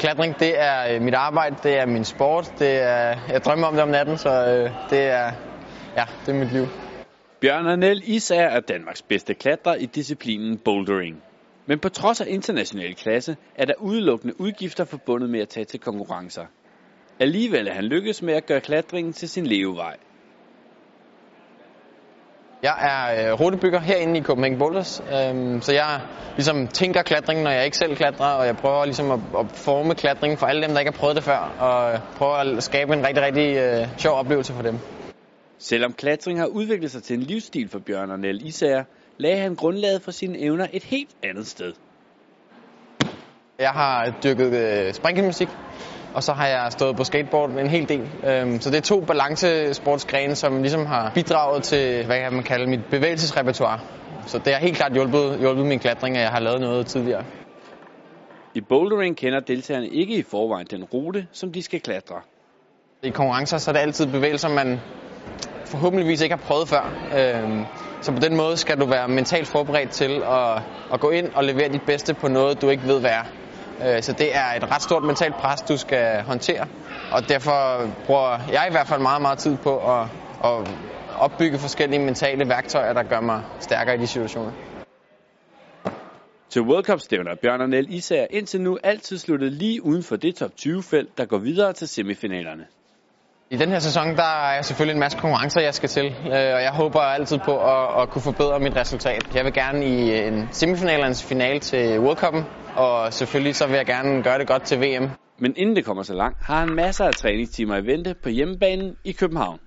Klatring, det er øh, mit arbejde, det er min sport, det er, jeg drømmer om det om natten, så øh, det er, ja, det er mit liv. Bjørn Arnel Isager er Danmarks bedste klatrer i disciplinen bouldering. Men på trods af international klasse er der udelukkende udgifter forbundet med at tage til konkurrencer. Alligevel er han lykkedes med at gøre klatringen til sin levevej. Jeg er øh, rutebygger herinde i Copenhagen Boulders, øh, så jeg ligesom tænker klatring, når jeg ikke selv klatrer, og jeg prøver ligesom at, at forme klatringen for alle dem, der ikke har prøvet det før, og prøver at skabe en rigtig, rigtig øh, sjov oplevelse for dem. Selvom klatring har udviklet sig til en livsstil for Bjørn Arnel Isager, lagde han grundlaget for sine evner et helt andet sted. Jeg har dyrket øh, og så har jeg stået på skateboard en hel del. Øhm, så det er to balancesportsgrene, som ligesom har bidraget til, hvad kan man kalde mit bevægelsesrepertoire. Så det har helt klart hjulpet, hjulpet min klatring, at jeg har lavet noget tidligere. I bouldering kender deltagerne ikke i forvejen den rute, som de skal klatre. I konkurrencer så er det altid bevægelser, man forhåbentligvis ikke har prøvet før. Øhm, så på den måde skal du være mentalt forberedt til at, at gå ind og levere dit bedste på noget, du ikke ved, hvad er. Øh, så det er et ret stort mentalt pres, du skal håndtere. Og derfor bruger jeg i hvert fald meget, meget tid på at, at opbygge forskellige mentale værktøjer, der gør mig stærkere i de situationer. Til World Cup stævner Bjørn Arnel Isager indtil nu altid sluttet lige uden for det top 20-felt, der går videre til semifinalerne. I den her sæson, der er selvfølgelig en masse konkurrencer, jeg skal til, øh, og jeg håber altid på at, at kunne forbedre mit resultat. Jeg vil gerne i en semifinal eller en finale til World Cup'en, og selvfølgelig så vil jeg gerne gøre det godt til VM. Men inden det kommer så langt, har han masser af træningstimer i vente på hjemmebanen i København.